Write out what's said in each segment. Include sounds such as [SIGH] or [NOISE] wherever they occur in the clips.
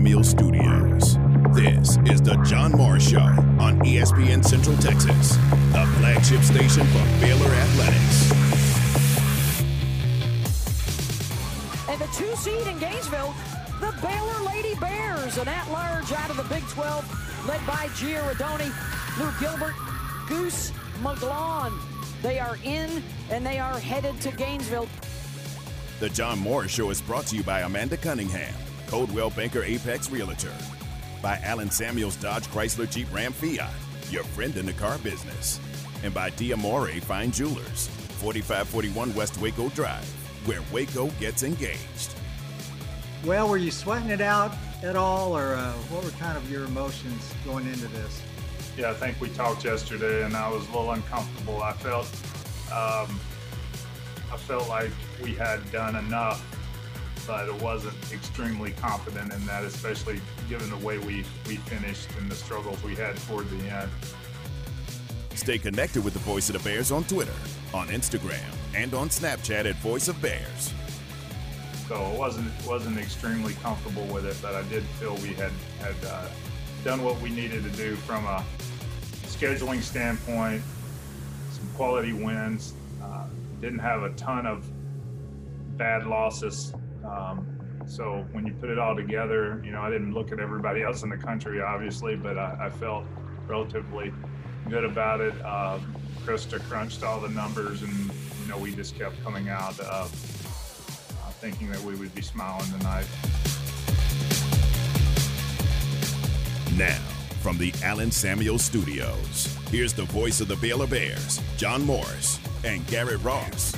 Studios. This is the John Morris Show on ESPN Central Texas, the flagship station for Baylor Athletics. And the two seed in Gainesville, the Baylor Lady Bears, an at large out of the Big 12, led by Giardoni, Lou Gilbert, Goose McGlone. They are in and they are headed to Gainesville. The John Morris Show is brought to you by Amanda Cunningham, Coldwell Banker Apex Realtor, by Allen Samuels Dodge Chrysler Jeep Ram Fiat, your friend in the car business, and by Diamore Fine Jewelers, 4541 West Waco Drive, where Waco gets engaged. Well, were you sweating it out at all, or uh, what were kind of your emotions going into this? Yeah, I think we talked yesterday, and I was a little uncomfortable. I felt, um, I felt like we had done enough, but it wasn't extremely confident in that, especially given the way we we finished and the struggles we had toward the end. Stay connected with the Voice of the Bears on Twitter, on Instagram, and on Snapchat at Voice of Bears. So I wasn't wasn't extremely comfortable with it, but I did feel we had had uh, done what we needed to do from a scheduling standpoint. Some quality wins. Uh, didn't have a ton of bad losses. Um, so when you put it all together, you know, I didn't look at everybody else in the country, obviously, but I, I felt relatively good about it. Uh, Krista crunched all the numbers, and you know, we just kept coming out uh, uh, thinking that we would be smiling tonight. Now, from the Allen Samuel Studios, here's the voice of the Baylor Bears, John Morris and Garrett Ross.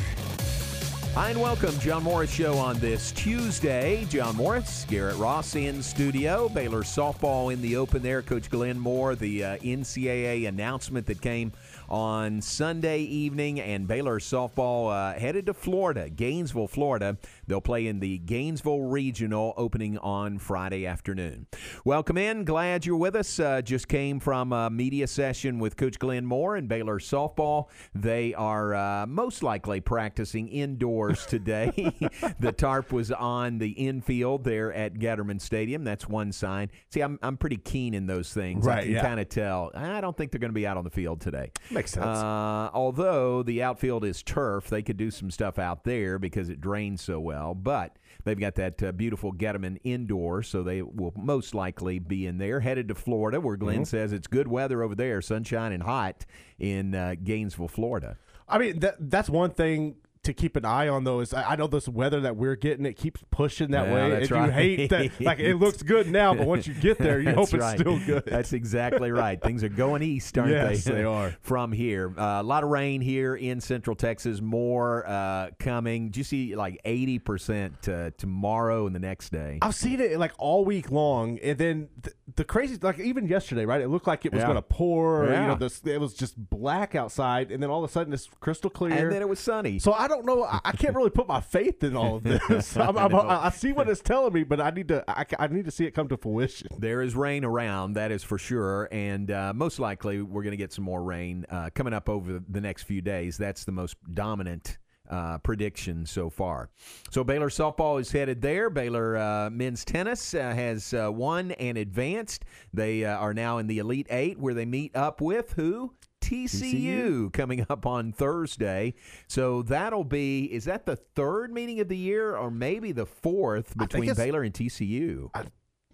Hi and welcome, John Morris Show on this Tuesday. John Morris, Garrett Ross in studio. Baylor softball in the open there. Coach Glenn Moore, the uh, NCAA announcement that came on Sunday evening, and Baylor softball uh, headed to Florida, Gainesville, Florida. They'll play in the Gainesville Regional opening on Friday afternoon. Welcome in. Glad you're with us. Uh, just came from a media session with Coach Glenn Moore and Baylor softball. They are uh, most likely practicing indoors [LAUGHS] today. [LAUGHS] the tarp was on the infield there at Getterman Stadium. That's one sign. See, I'm, I'm pretty keen in those things. I Right, can yeah. kind of tell. I don't think they're going to be out on the field today. Makes sense. Uh, although the outfield is turf, they could do some stuff out there because it drains so well. But they've got that uh, beautiful Getterman indoor, so they will most likely be in there. Headed to Florida, where Glenn Mm-hmm. says it's good weather over there, sunshine and hot in uh, Gainesville, Florida. I mean, that that's one thing to keep an eye on, though. Is I I know this weather that we're getting, it keeps pushing that Yeah, way, that's and you hate that. [LAUGHS] Like it looks good now, but once you get there, [LAUGHS] you hope That's it's still good. That's exactly right. Things are going east, aren't Yes, they? they are. [LAUGHS] From here, uh, a lot of rain here in Central Texas. More uh, coming. Do you see like eighty percent tomorrow and the next day? I've seen it like all week long, and then the, the crazy, like even yesterday, right? It looked like it was Yeah. going to pour. or, You know, this it was just black outside, and then all of a sudden it's crystal clear. And then it was sunny. So I don't know. I, I can't really put my faith in all of [LAUGHS] this. I'm, I'm, I, I see what it's telling me, but I need to. I, I need to see it come to fruition. There is rain around, that is for sure, and uh, most likely we're going to get some more rain uh, coming up over the next few days. That's the most dominant uh, prediction so far. So Baylor softball is headed there. Baylor uh, men's tennis uh, has uh, won and advanced. They uh, are now in the Elite Eight, where they meet up with who? TCU, coming up on Thursday. So that'll be is that the third meeting of the year or maybe the fourth between Baylor and TCU? Mm,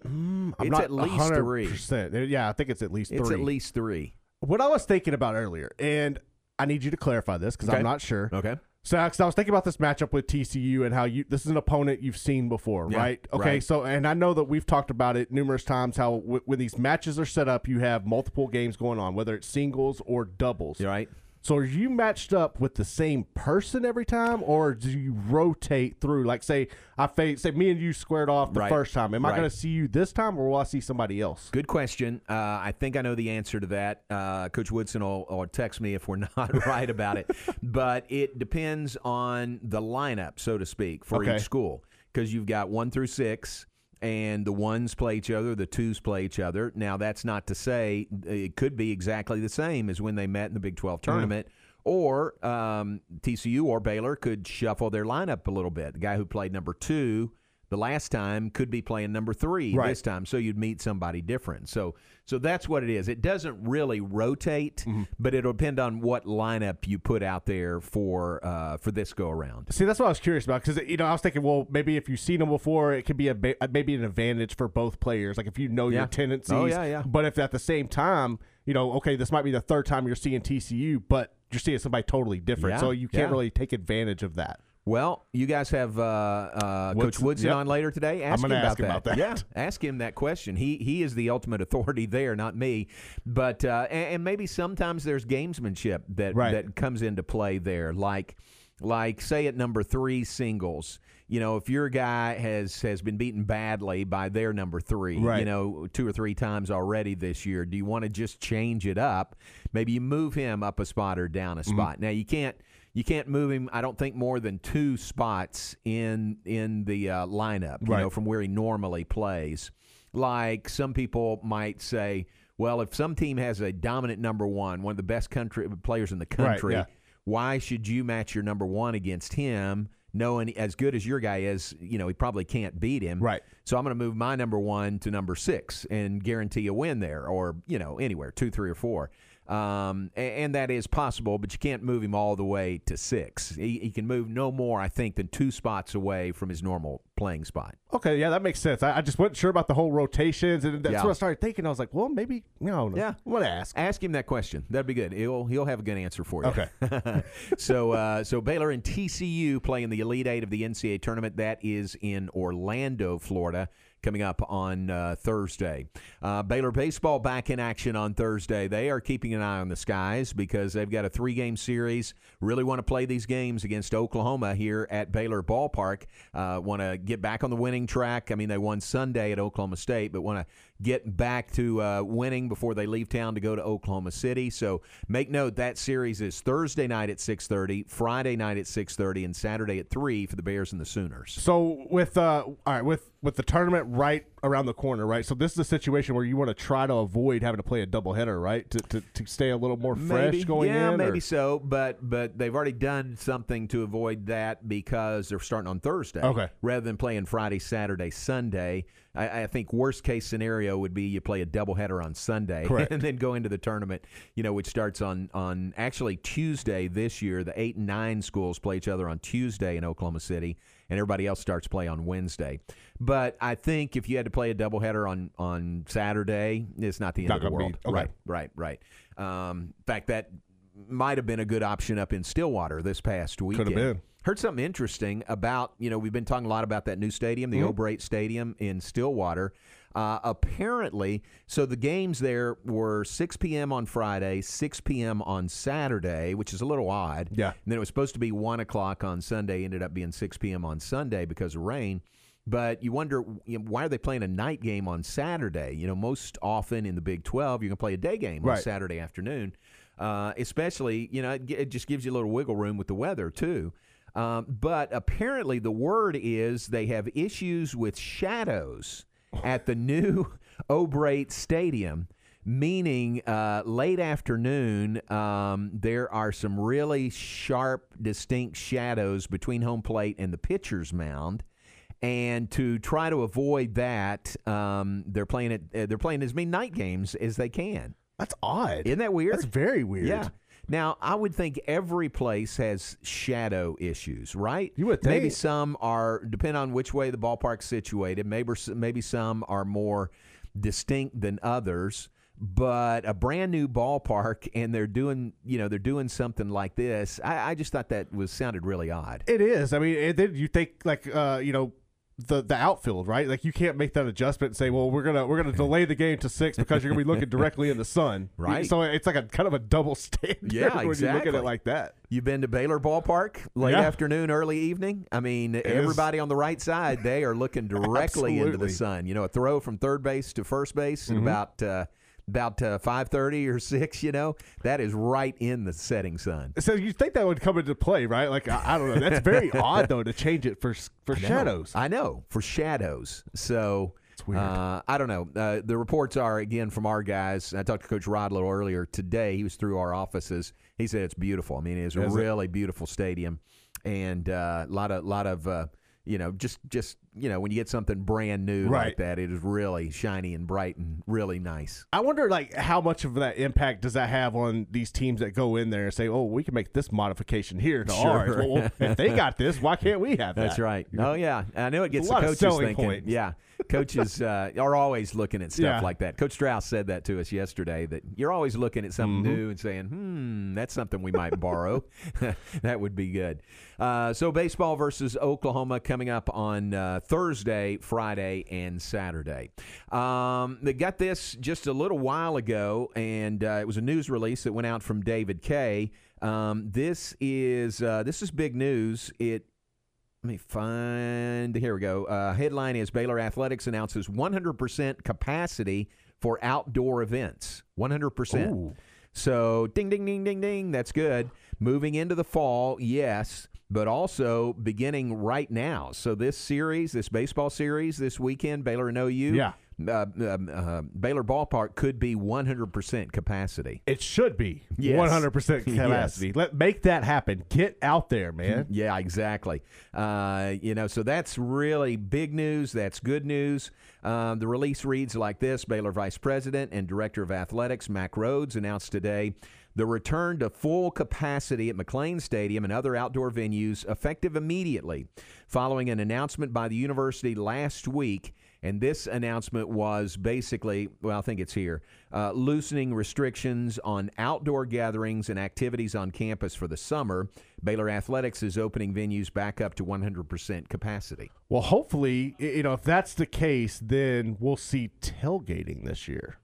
I'm It's not at least three. 100%. Yeah, I think it's at least It's three. at least three. what I was thinking about earlier, and I need you to clarify this because Okay. I'm not sure. Okay. So, I was thinking about this matchup with TCU and how you this is an opponent you've seen before, Yeah, right? Okay, right. so and I know that we've talked about it numerous times how w- when these matches are set up, you have multiple games going on, whether it's singles or doubles. You right? So are you matched up with the same person every time, or do you rotate through? Like, say I face, say me and you squared off the Right. first time. Am I going to see you this time, or will I see somebody else? Good question. Uh, I think I know the answer to that. Uh, Coach Woodson will, will text me if we're [LAUGHS] not right about it. But it depends on the lineup, so to speak, for Okay. each school. Because you've got one through six, and the ones play each other, the twos play each other. Now, that's not to say it could be exactly the same as when they met in the Big 12 tournament. Or um, TCU or Baylor could shuffle their lineup a little bit. The guy who played number two the last time could be playing number three Right. this time, so you'd meet somebody different. So, so that's what it is. It doesn't really rotate, Mm-hmm. but it'll depend on what lineup you put out there for uh, for this go around. See, that's what I was curious about because you know I was thinking, well, maybe if you've seen them before, it could be a ba- maybe an advantage for both players. Like if you know Yeah. your tendencies. Oh, yeah, yeah. But if at the same time, you know, okay, this might be the third time you're seeing TCU, but you're seeing somebody totally different, Yeah, so you can't yeah. really take advantage of that. Well, you guys have uh, uh, Coach Woodson yep. on later today. Ask gonna him about ask him that. about that. Yeah, ask him that question. He he is the ultimate authority there, not me. But uh, and, and maybe sometimes there's gamesmanship that Right. that comes into play there, like like say at number three singles. You know, if your guy has has been beaten badly by their number three, you know, two or three times already this year, do you want to just change it up? Maybe you move him up a spot or down Mm-hmm. a spot. Now you can't you can't move him. I don't think more than two spots in in the uh, lineup. You Right. know, from where he normally plays. Like some people might say, well, if some team has a dominant number one, one of the best country players in the Right, country, yeah. why should you match your number one against him? Knowing as good as your guy is, you know he probably can't beat him. Right. So I'm going to move my number one to number six and guarantee a win there, or you know anywhere two, three, or four. Um, a- and, that is possible, but you can't move him all the way to six. He, he can move no more, I think, than two spots away from his normal playing spot. Okay, yeah, that makes sense. I, I just wasn't sure about the whole rotations, and that's Yeah. what I started thinking. I was like, well, maybe no, no. Yeah. Gonna ask. Ask him that question. That'd be good. He'll he'll have a good answer for you. Okay. [LAUGHS] so uh, so Baylor and TCU play in the Elite Eight of the NCAA tournament. That is in Orlando, Florida. Coming up on uh, Thursday. Uh, Baylor baseball back in action on Thursday. They are keeping an eye on the skies because they've got a three game series. Really want to play these games against Oklahoma here at Baylor Ballpark. Uh, want to get back on the winning track. I mean, they won Sunday at Oklahoma State, but want to get back to uh, winning before they leave town to go to Oklahoma City. So make note that series is Thursday night at 6:30, Friday night at 6:30, and Saturday at three for the Bears and the Sooners. So with uh, all right, with with the tournament right around the corner, right? So this is a situation where you want to try to avoid having to play a doubleheader, right? To, to to stay a little more fresh maybe, going yeah, in. maybe or- so, but but they've already done something to avoid that because they're starting on Thursday, Okay. rather than playing Friday, Saturday, Sunday. I, I think worst case scenario would be you play a doubleheader on Sunday [LAUGHS] Correct. and then go into the tournament, you know, which starts on on actually Tuesday this year. The eight and nine schools play each other on Tuesday in Oklahoma City, and everybody else starts play on Wednesday. But I think if you had to play a doubleheader on on Saturday, it's not the end Not of the world. be- okay. Right, right, right. Um, in fact, that might have been a good option up in Stillwater this past weekend. been. Heard something interesting about, you know, we've been talking a lot about that new stadium, the Mm-hmm. O'Brate Stadium in Stillwater. Uh, apparently, so the games there were 6 p.m. on Friday, 6 p.m. on Saturday, which is a little odd. Yeah. And then it was supposed to be 1 o'clock on Sunday, ended up being 6 p.m. on Sunday because of rain. But you wonder you know, why are they playing a night game on Saturday? You know, most often in the Big 12, you can play a day game on Saturday afternoon. Uh, especially, you know, it, it just gives you a little wiggle room with the weather too. Um, but apparently, the word is they have issues with shadows at the new [LAUGHS] O'Brate Stadium. Meaning, uh, late afternoon, um, there are some really sharp, distinct shadows between home plate and the pitcher's mound. And to try to avoid that, um, they're playing it. Uh, they're playing as many night games as they can. That's odd. Isn't that weird? That's very weird. Yeah. Now, I would think every place has shadow issues, right? You would think. Maybe some are, depend on which way the ballpark's situated. Maybe maybe some are more distinct than others. But a brand new ballpark, and they're doing, you know, they're doing something like this. I, I just thought that was sounded really odd. It is. I mean, then you think like uh, you know the the outfield, right? Like you can't make that adjustment and say, well, we're gonna we're gonna delay the game to six because you're gonna be looking [LAUGHS] directly in the sun, Right. So it's like a kind of a double [LAUGHS] standard Yeah, when you look at it like that. You've been to Baylor Ballpark late Yeah. afternoon, early evening. I mean, is- everybody on the right side, they are looking [LAUGHS] directly into the sun. You know, a throw from third base to first base Mm-hmm. at about uh, about uh, five thirty or six. You know, that is right in the setting sun. So you think that would come into play, right? Like I, I don't know. That's very [LAUGHS] odd though to change it for for I know. shadows. I know for shadows. So It's weird. Uh, I don't know. Uh, the reports are again from our guys. I talked to Coach Rod a little earlier today. He was through our offices. He said it's beautiful. I mean, it's a Is it? really beautiful stadium, and uh, a lot of lot of. You know, just just you know, when you get something brand new like that, it is really shiny and bright and really nice. I wonder, like, how much of that impact does that have on these teams that go in there and say, "Oh, we can make this modification here to Sure. ours." Well, if they got this, why can't we have [LAUGHS] that? That's right. Oh yeah, I know it gets a the of coaches thinking. points. Yeah, coaches uh, are always looking at stuff Yeah. like that. Coach Strauss said that to us yesterday. That you're always looking at something Mm-hmm. new and saying, "Hmm, that's something we might borrow." [LAUGHS] that would be good. Uh, so baseball versus Oklahoma coming up on uh, Thursday, Friday, and Saturday. Um, they got this just a little while ago, and uh, it was a news release that went out from David Kay. Um, this is uh, this is big news. It let me find. Here we go. Uh, headline is Baylor Athletics announces 100% capacity for outdoor events. 100%. Ooh. So, ding, ding, ding, ding, ding. That's good. Moving into the fall, yes, but also beginning right now. So, this series, this baseball series this weekend, Baylor and OU, Yeah. Uh, um, uh, Baylor Ballpark could be 100% capacity. It should be Yes. 100% [LAUGHS] capacity. Let make that happen. Get out there, man. [LAUGHS] Yeah, exactly. Uh, you know, so that's really big news. That's good news. Um, the release reads like this Baylor Vice President and Director of Athletics, Mack Rhoades, announced today the return to full capacity at McLane Stadium and other outdoor venues effective immediately, following an announcement by the university last week. And this announcement was basically, well, I think it's here, uh, loosening restrictions on outdoor gatherings and activities on campus for the summer. Baylor Athletics is opening venues back up to 100% capacity. Well, hopefully, you know, if that's the case, then we'll see tailgating this year.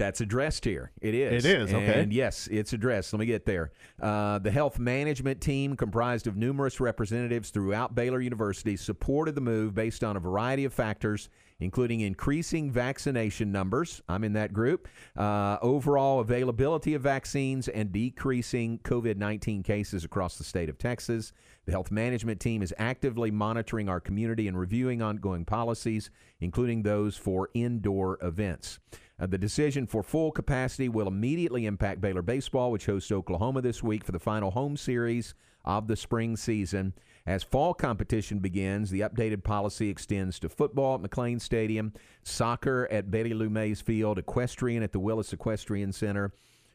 That's addressed here. It is. It is, okay. And yes, it's addressed. Let me get there. Uh, the health management team, comprised of numerous representatives throughout Baylor University, supported the move based on a variety of factors, including increasing vaccination numbers. I'm in that group. Uh, overall availability of vaccines and decreasing COVID 19 cases across the state of Texas. The health management team is actively monitoring our community and reviewing ongoing policies, including those for indoor events. Uh, the decision for full capacity will immediately impact Baylor baseball, which hosts Oklahoma this week for the final home series of the spring season. As fall competition begins, the updated policy extends to football at McLane Stadium, soccer at Betty Lou Mays Field, equestrian at the Willis Equestrian Center,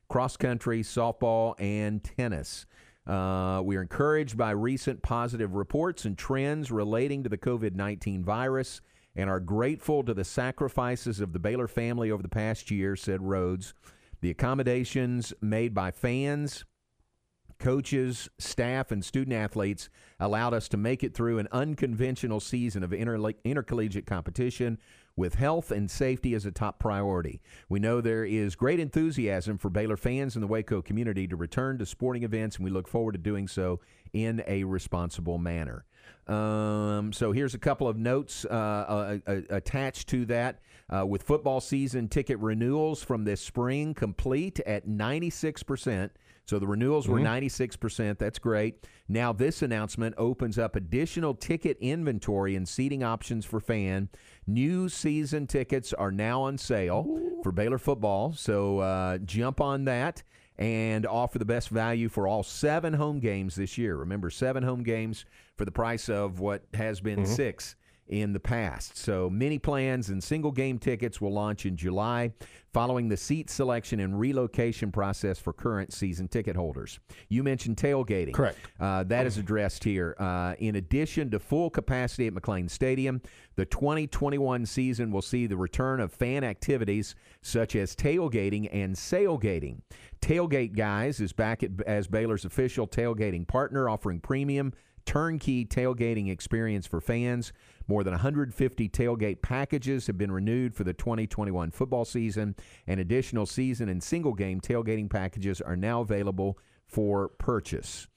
cross country, softball, and tennis. Uh, we are encouraged by recent positive reports and trends relating to the COVID 19 virus and are grateful to the sacrifices of the Baylor family over the past year, said Rhoades. The accommodations made by fans, coaches, staff, and student athletes allowed us to make it through an unconventional season of inter- intercollegiate competition with health and safety as a top priority. We know there is great enthusiasm for Baylor fans in the Waco community to return to sporting events, and we look forward to doing so in a responsible manner. Um, so here's a couple of notes uh, uh, uh, attached to that. Uh, with football season ticket renewals from this spring complete at 96%. So the renewals were 96%. That's great. Now, this announcement opens up additional ticket inventory and seating options for fan. New season tickets are now on sale for Baylor football. So uh, jump on that and offer the best value for all seven home games this year. Remember, seven home games for the price of what has been six in the past. So, mini plans and single game tickets will launch in July, following the seat selection and relocation process for current season ticket holders. You mentioned tailgating. Correct. Uh, that is addressed here. Uh, in addition to full capacity at McLane Stadium, the 2021 season will see the return of fan activities such as tailgating and sailgating. Tailgate Guys is back at, as Baylor's official tailgating partner, offering premium turnkey tailgating experience for fans. More than 150 tailgate packages have been renewed for the 2021 football season, and additional season and single game tailgating packages are now available for purchase.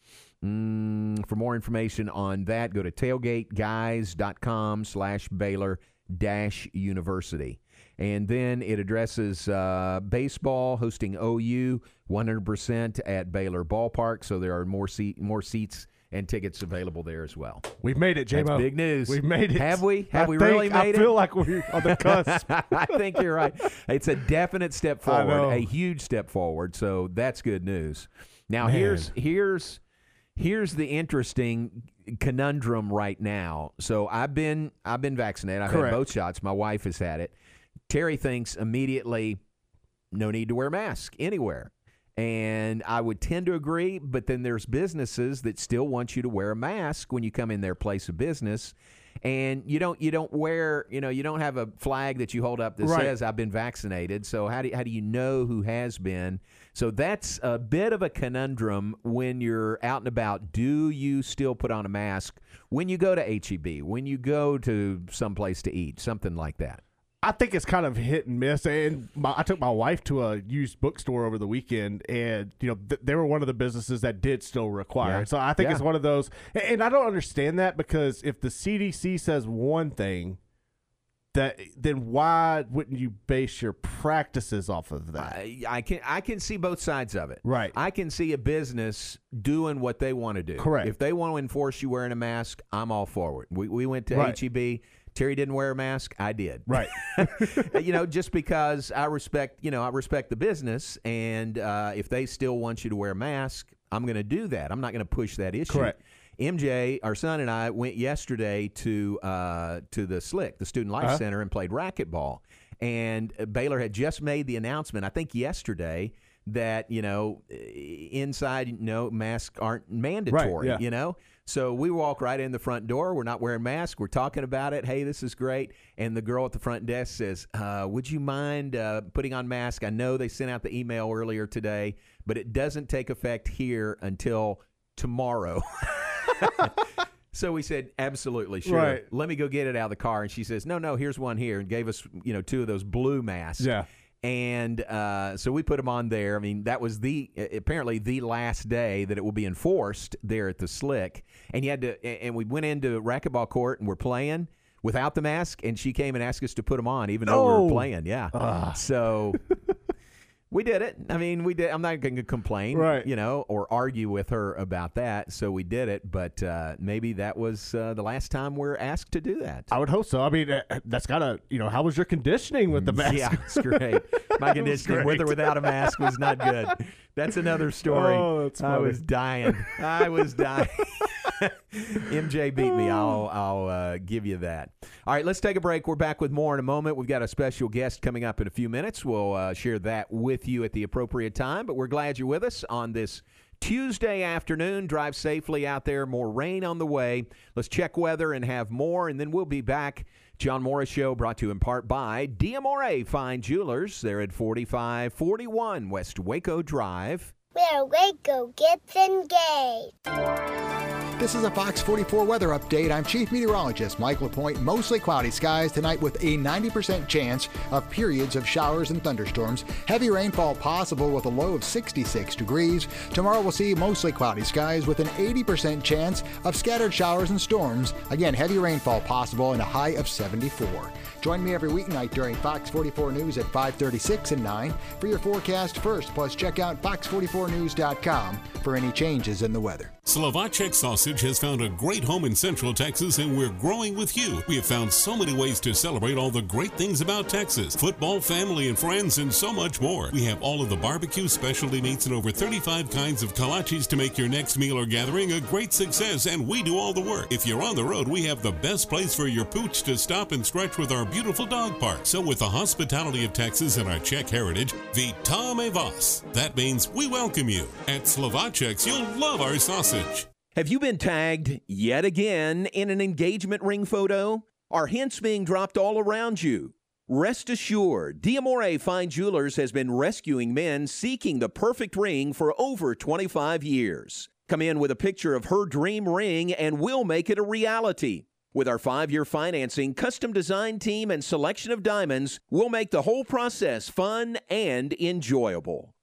Mm, for more information on that, go to tailgateguys.com slash Baylor dash university. And then it addresses uh, baseball hosting OU 100% at Baylor Ballpark. So there are more seat, more seats and tickets available there as well. We've made it, That's J-Mo. big news. We've made it. Have we? Have I we think- really made it? I it? feel like we're on the [LAUGHS] cusp. I think you're right. It's a definite step forward, a huge step forward. So that's good news. Now Man. here's here's Here's the interesting conundrum right now. So I've been I've been vaccinated. I've Correct. had both shots. My wife has had it. Terry thinks immediately no need to wear a mask anywhere. And I would tend to agree, but then there's businesses that still want you to wear a mask when you come in their place of business. And you don't you don't wear, you know, you don't have a flag that you hold up that Right. says I've been vaccinated. So how do how do you know who has been? So that's a bit of a conundrum when you're out and about. Do you still put on a mask when you go to HEB, when you go to someplace to eat, something like that? I think it's kind of hit and miss. And my, I took my wife to a used bookstore over the weekend, and you know th- they were one of the businesses that did still require Yeah. So I think Yeah. it's one of those. And, and I don't understand that because if the CDC says one thing, that then why wouldn't you base your practices off of that? I, I can I can see both sides of it. Right. I can see a business doing what they want to do. Correct. If they want to enforce you wearing a mask, I'm all for it. We we went to Right. HEB. Terry didn't wear a mask. I did. right. [LAUGHS] you know, just because I respect, you know, I respect the business, and uh, if they still want you to wear a mask, I'm going to do that. I'm not going to push that issue. Correct. MJ, our son and I went yesterday to uh, to the Slick, the Student Life Uh-huh. Center, and played racquetball. And uh, Baylor had just made the announcement, I think yesterday, that you know, inside, you know, masks aren't mandatory. yeah. You know, so we walk right in the front door. We're not wearing masks. We're talking about it. Hey, this is great. And the girl at the front desk says, uh, "Would you mind uh, putting on mask? I know they sent out the email earlier today, but it doesn't take effect here until tomorrow." [LAUGHS] So we said, absolutely, sure. Right. Let me go get it out of the car. And she says, no, no, here's one here, and gave us, you know, two of those blue masks. Yeah. And uh, so we put them on there. I mean, that was the apparently the last day that it will be enforced there at the Slick. And you had to, and we went into racquetball court and we're playing without the mask, and she came and asked us to put them on, even though we were playing. Yeah. So. We did it. I mean, we did. I'm not going to complain, Right. You know, or argue with her about that. So we did it, but uh, maybe that was uh, the last time we're asked to do that. I would hope so. I mean, uh, that's gotta, you know, how was your conditioning with the mask? Yeah, [LAUGHS] it's great. My [LAUGHS] conditioning, with or without a mask, was not good. That's another story. Oh, that's I was dying. I was dying. [LAUGHS] MJ beat me. I'll I'll uh, give you that. All right, let's take a break. We're back with more in a moment. We've got a special guest coming up in a few minutes. We'll uh, share that with you at the appropriate time. But we're glad you're with us on this Tuesday afternoon. Drive safely out there. More rain on the way. Let's check weather and have more, and then we'll be back. John Morris Show brought to you in part by Diamore Fine Jewelers. They're at 4541 West Waco Drive. Where Waco gets engaged. This is a Fox 44 weather update. I'm Chief Meteorologist Mike LaPointe. Mostly cloudy skies tonight with a 90% chance of periods of showers and thunderstorms. Heavy rainfall possible with a low of 66 degrees. Tomorrow we'll see mostly cloudy skies with an 80% chance of scattered showers and storms. Again, heavy rainfall possible and a high of 74. Join me every weeknight during Fox 44 News at 536 and 9 for your forecast first. Plus, check out fox44news.com for any changes in the weather. Slovacek Sausage has found a great home in Central Texas, and we're growing with you. We have found so many ways to celebrate all the great things about Texas football, family, and friends, and so much more. We have all of the barbecue specialty meats and over 35 kinds of kolaches to make your next meal or gathering a great success, and we do all the work. If you're on the road, we have the best place for your pooch to stop and stretch with our beautiful dog park. So, with the hospitality of Texas and our Czech heritage, Vitame Vas. That means we welcome you. At Slovacek's, you'll love our sausage. Have you been tagged yet again in an engagement ring photo? Are hints being dropped all around you? Rest assured, Diamore Fine Jewelers has been rescuing men seeking the perfect ring for over 25 years. Come in with a picture of her dream ring and we'll make it a reality. With our five year financing, custom design team, and selection of diamonds, we'll make the whole process fun and enjoyable.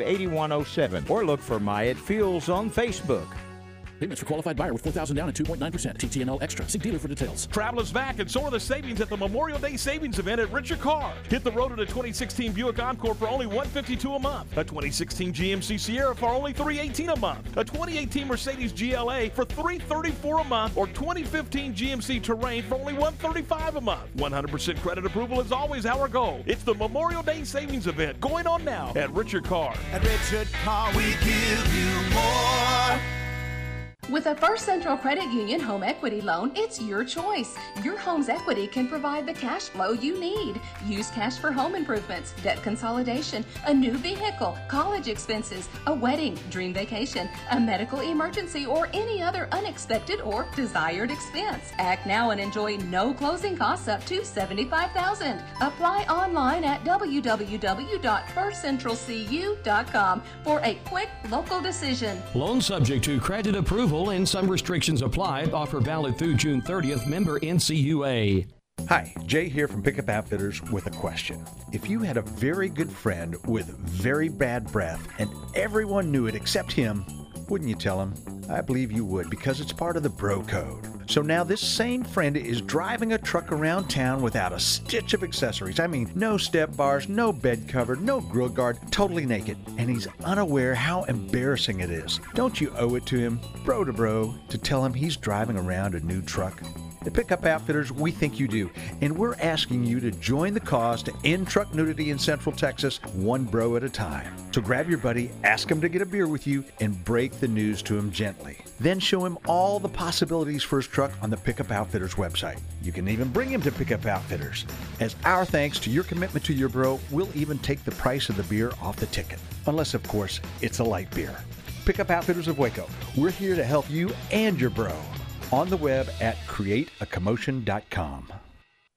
8107 or look for Myatt Fuels on Facebook. Payments for qualified buyer with 4000 down and 2.9% TTNL extra. See dealer for details. Travel is back and so are the savings at the Memorial Day Savings Event at Richard Carr. Hit the road in a 2016 Buick Encore for only 152 a month. A 2016 GMC Sierra for only 318 a month. A 2018 Mercedes GLA for 334 a month or 2015 GMC Terrain for only 135 a month. 100% credit approval is always our goal. It's the Memorial Day Savings Event going on now at Richard Carr. At Richard Carr, we give you more. With a First Central Credit Union home equity loan, it's your choice. Your home's equity can provide the cash flow you need. Use cash for home improvements, debt consolidation, a new vehicle, college expenses, a wedding, dream vacation, a medical emergency, or any other unexpected or desired expense. Act now and enjoy no closing costs up to 75,000. Apply online at www.firstcentralcu.com for a quick local decision. Loan subject to credit approval and some restrictions apply. Offer valid through June 30th. Member NCUA. Hi, Jay here from Pickup Outfitters with a question. If you had a very good friend with very bad breath and everyone knew it except him, wouldn't you tell him? I believe you would because it's part of the bro code. So now this same friend is driving a truck around town without a stitch of accessories. I mean, no step bars, no bed cover, no grill guard, totally naked. And he's unaware how embarrassing it is. Don't you owe it to him, bro to bro, to tell him he's driving around a new truck? At Pickup Outfitters, we think you do, and we're asking you to join the cause to end truck nudity in Central Texas, one bro at a time. So grab your buddy, ask him to get a beer with you, and break the news to him gently. Then show him all the possibilities for his truck on the Pickup Outfitters website. You can even bring him to Pickup Outfitters. As our thanks to your commitment to your bro, we'll even take the price of the beer off the ticket. Unless, of course, it's a light beer. Pickup Outfitters of Waco. We're here to help you and your bro on the web at createacommotion.com.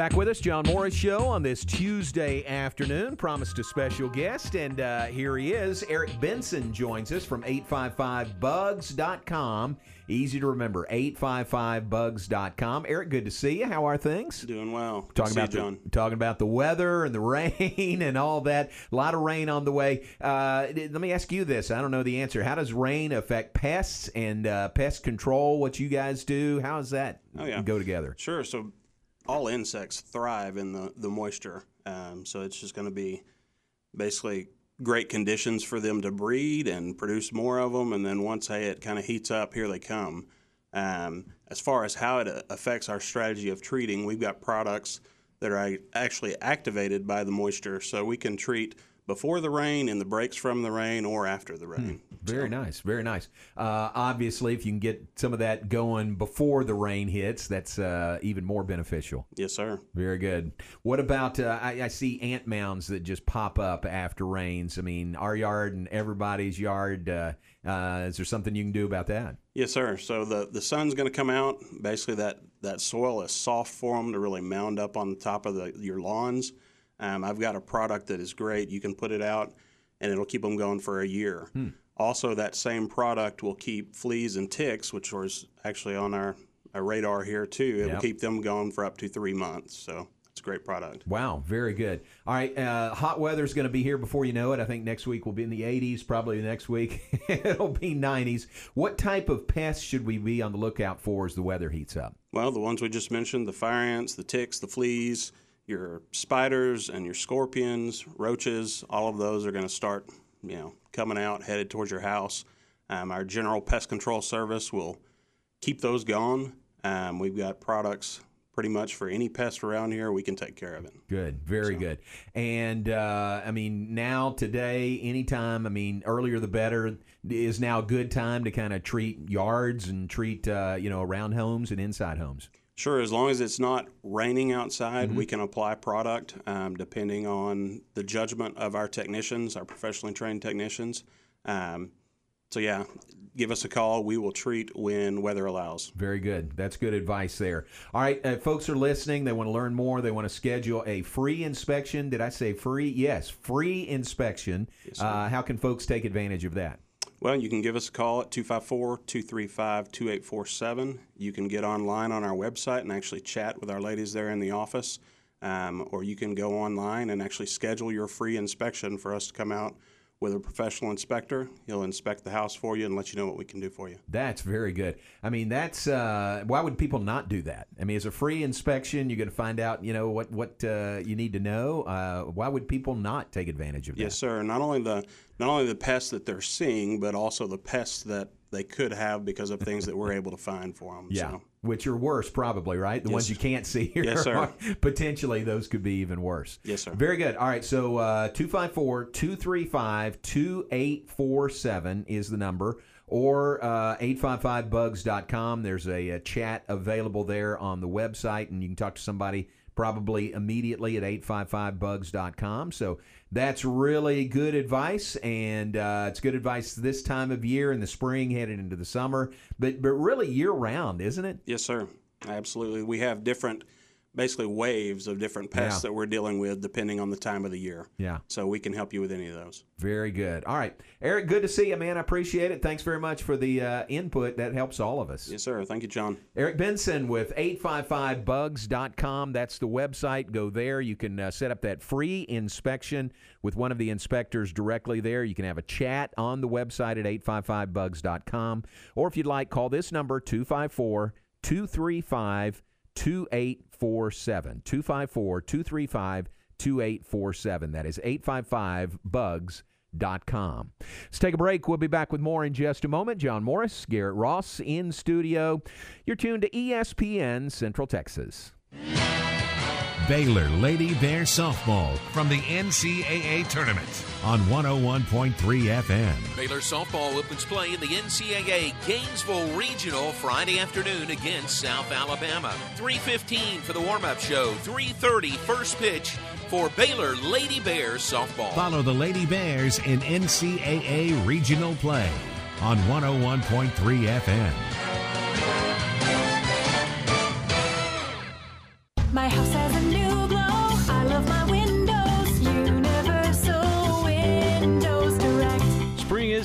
Back with us, John Morris Show on this Tuesday afternoon. Promised a special guest, and uh, here he is. Eric Benson joins us from 855bugs.com. Easy to remember, 855bugs.com. Eric, good to see you. How are things? Doing well. Talking about you, the, talking about the weather and the [LAUGHS] rain and all that. A lot of rain on the way. Uh, let me ask you this. I don't know the answer. How does rain affect pests and uh, pest control? What you guys do? How does that Oh, yeah. go together? Sure. So all insects thrive in the, the moisture. Um, so it's just going to be basically great conditions for them to breed and produce more of them. And then once hey, it kind of heats up, here they come. Um, as far as how it uh, affects our strategy of treating, we've got products that are actually activated by the moisture. So we can treat before the rain, and the breaks from the rain, or after the rain. Very nice, very nice. Uh, obviously, if you can get some of that going before the rain hits, that's uh, even more beneficial. Yes, sir. Very good. What about? Uh, I, I see ant mounds that just pop up after rains. I mean, our yard and everybody's yard. Uh, uh, is there something you can do about that? Yes, sir. So the, the sun's going to come out. Basically, that, that soil is soft for them to really mound up on the top of the, your lawns. Um, I've got a product that is great. You can put it out, and it'll keep them going for a year. Hmm. Also, that same product will keep fleas and ticks, which was actually on our, our radar here too. It Yep. will keep them going for up to three months. So it's a great product. Wow, very good. All right, uh, hot weather's going to be here before you know it. I think next week will be in the 80s. Probably next week [LAUGHS] it'll be 90s. What type of pests should we be on the lookout for as the weather heats up? Well, the ones we just mentioned the fire ants, the ticks, the fleas, your spiders, and your scorpions, roaches, all of those are going to start, you know, coming out headed towards your house. Um, our general pest control service will keep those gone. Um, we've got products pretty much for any pest around here, we can take care of it. Good, very good. And uh, I mean, now today, anytime. I mean, earlier the better. Is now a good time to kind of treat yards and treat uh, you know around homes and inside homes. Sure, as long as it's not raining outside, Mhm. we can apply product um, depending on the judgment of our technicians, our professionally trained technicians. Um, so, yeah, give us a call. We will treat when weather allows. Very good. That's good advice there. All right, uh, folks are listening. They want to learn more. They want to schedule a free inspection. Did I say free? Yes, free inspection. uh, how can folks take advantage of that? Well, you can give us a call at 254 235 2847. You can get online on our website and actually chat with our ladies there in the office. Um, or you can go online and actually schedule your free inspection for us to come out with a professional inspector. He'll inspect the house for you and let you know what we can do for you. That's very good. I mean, that's uh, why would people not do that? I mean, it's a free inspection. You're going to find out, you know, what what uh, you need to know. Uh, why would people not take advantage of that? Yes, sir. Not only the not only the pests that they're seeing, but also the pests that they could have because of things that we're able to find for them. Yeah, So, which are worse, probably, right? The Yes. ones you can't see. Yes, sir. are- Potentially, those could be even worse. Yes, sir. Very good. All right, so uh, 254 235 2847 is the number, or uh, 855bugs.com. There's a, a chat available there on the website, and you can talk to somebody probably immediately at 855bugs.com. So that's really good advice, and uh, it's good advice this time of year in the spring, headed into the summer, but but really year round, isn't it? yes, sir. Absolutely. We have different, basically waves of different pests Yeah. that we're dealing with depending on the time of the year. Yeah. So we can help you with any of those. Very good. All right, Eric, good to see you, man. I appreciate it. Thanks very much for the uh, input. That helps all of us. Yes, sir. Thank you, John. Eric Benson with 855bugs.com. That's the website. Go there. You can uh, set up that free inspection with one of the inspectors directly there. You can have a chat on the website at 855bugs.com. Or if you'd like, call this number 254 235 2847. 254 235 2847. That is 855bugs.com. Let's take a break. We'll be back with more in just a moment. John Morris, Garrett Ross in studio. You're tuned to ESPN Central Texas. Baylor Lady Bear Softball from the NCAA Tournament on 101.3 FM. Baylor softball opens play in the NCAA Gainesville Regional Friday afternoon against South Alabama. 3:15 for the warm-up show. 3:30 first pitch for Baylor Lady Bears softball. Follow the Lady Bears in NCAA regional play on 101.3 FM. My house has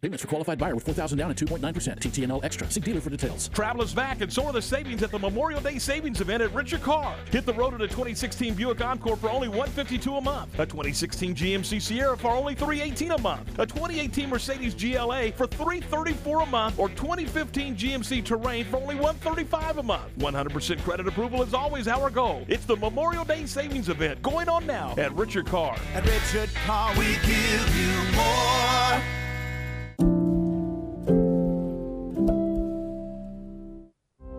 Payments for qualified buyer with 4000 down and 2.9% TTNL Extra. See dealer for details. Travelers back and so are the savings at the Memorial Day Savings Event at Richard Carr. Hit the road in a 2016 Buick Encore for only 152 a month. A 2016 GMC Sierra for only 318 a month. A 2018 Mercedes GLA for 334 a month or 2015 GMC Terrain for only 135 a month. 100% credit approval is always our goal. It's the Memorial Day Savings Event going on now at Richard Carr. At Richard Car, we give you more.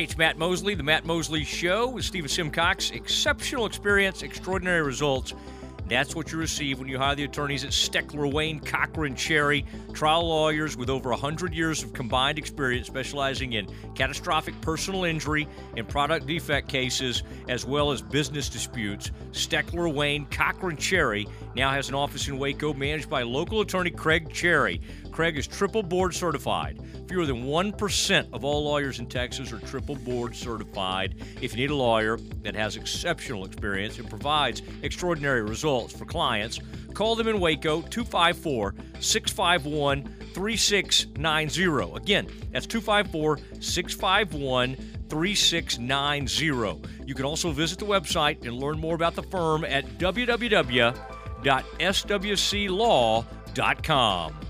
Hey, it's Matt Mosley, The Matt Mosley Show with Stephen Simcox. Exceptional experience, extraordinary results. That's what you receive when you hire the attorneys at Steckler, Wayne, Cochran, Cherry, trial lawyers with over 100 years of combined experience specializing in catastrophic personal injury and product defect cases, as well as business disputes. Steckler, Wayne, Cochran, Cherry now has an office in Waco managed by local attorney Craig Cherry. Craig is triple board certified. Fewer than 1% of all lawyers in Texas are triple board certified. If you need a lawyer that has exceptional experience and provides extraordinary results for clients, call them in Waco 254 651 3690. Again, that's 254 651 3690. You can also visit the website and learn more about the firm at www.swclaw.com.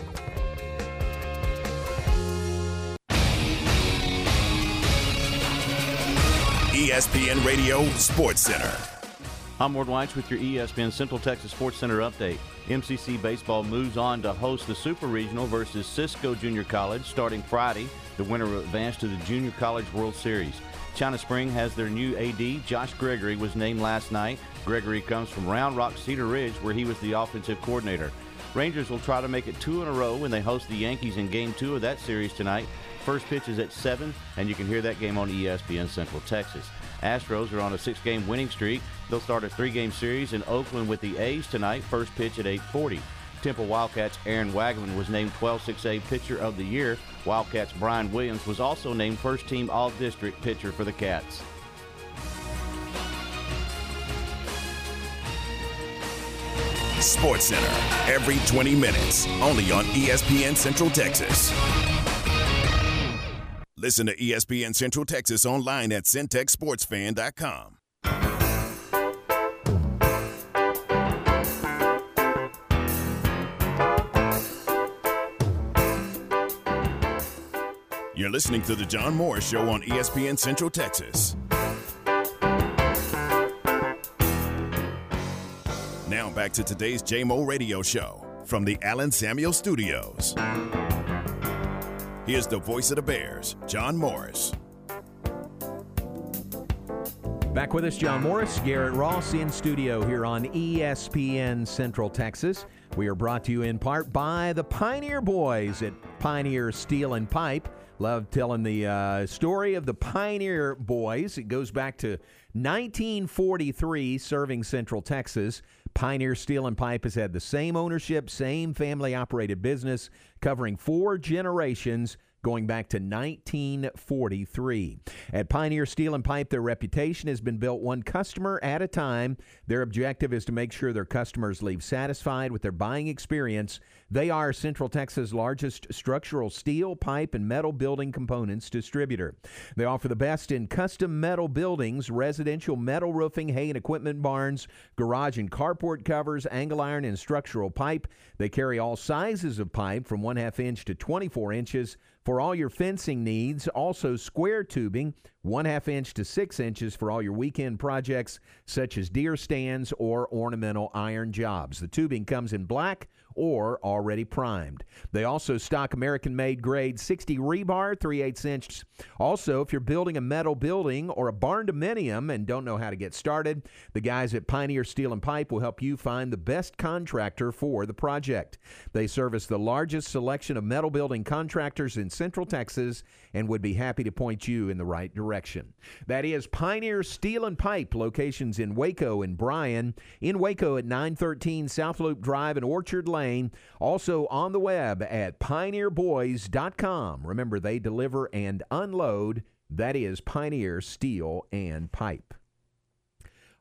ESPN Radio Sports Center. I'm Ward Weitz with your ESPN Central Texas Sports Center update. MCC Baseball moves on to host the Super Regional versus Cisco Junior College starting Friday. The winner will advance to the Junior College World Series. China Spring has their new AD. Josh Gregory was named last night. Gregory comes from Round Rock Cedar Ridge, where he was the offensive coordinator. Rangers will try to make it two in a row when they host the Yankees in Game 2 of that series tonight. First pitch is at 7, and you can hear that game on ESPN Central Texas. Astros are on a six-game winning streak. They'll start a three-game series in Oakland with the A's tonight. First pitch at 8:40. Temple Wildcats Aaron Wagman was named 12-6A Pitcher of the Year. Wildcats Brian Williams was also named first-team All-District Pitcher for the Cats. Sports Center every 20 minutes, only on ESPN Central Texas. Listen to ESPN Central Texas online at centexsportsfan.com. You're listening to the John Morris Show on ESPN Central Texas. Now back to today's JMO Radio Show from the Allen Samuel Studios. Here's the voice of the Bears, John Morris. Back with us, John Morris, Garrett Ross in studio here on ESPN Central Texas. We are brought to you in part by the Pioneer Boys at Pioneer Steel and Pipe. Love telling the uh, story of the Pioneer Boys. It goes back to 1943, serving Central Texas. Pioneer Steel and Pipe has had the same ownership, same family operated business, covering four generations going back to 1943. At Pioneer Steel and Pipe, their reputation has been built one customer at a time. Their objective is to make sure their customers leave satisfied with their buying experience. They are Central Texas' largest structural steel, pipe, and metal building components distributor. They offer the best in custom metal buildings, residential metal roofing, hay and equipment barns, garage and carport covers, angle iron, and structural pipe. They carry all sizes of pipe from one half inch to 24 inches. For all your fencing needs, also square tubing, one half inch to six inches for all your weekend projects, such as deer stands or ornamental iron jobs. The tubing comes in black or already primed. They also stock American made grade 60 rebar, 3 8 inch. Also, if you're building a metal building or a barndominium and don't know how to get started, the guys at Pioneer Steel and Pipe will help you find the best contractor for the project. They service the largest selection of metal building contractors in Central Texas and would be happy to point you in the right direction. That is Pioneer Steel and Pipe, locations in Waco and Bryan, in Waco at 913 South Loop Drive and Orchard Lane, also on the web at pioneerboys.com. Remember, they deliver and unload. That is Pioneer Steel and Pipe.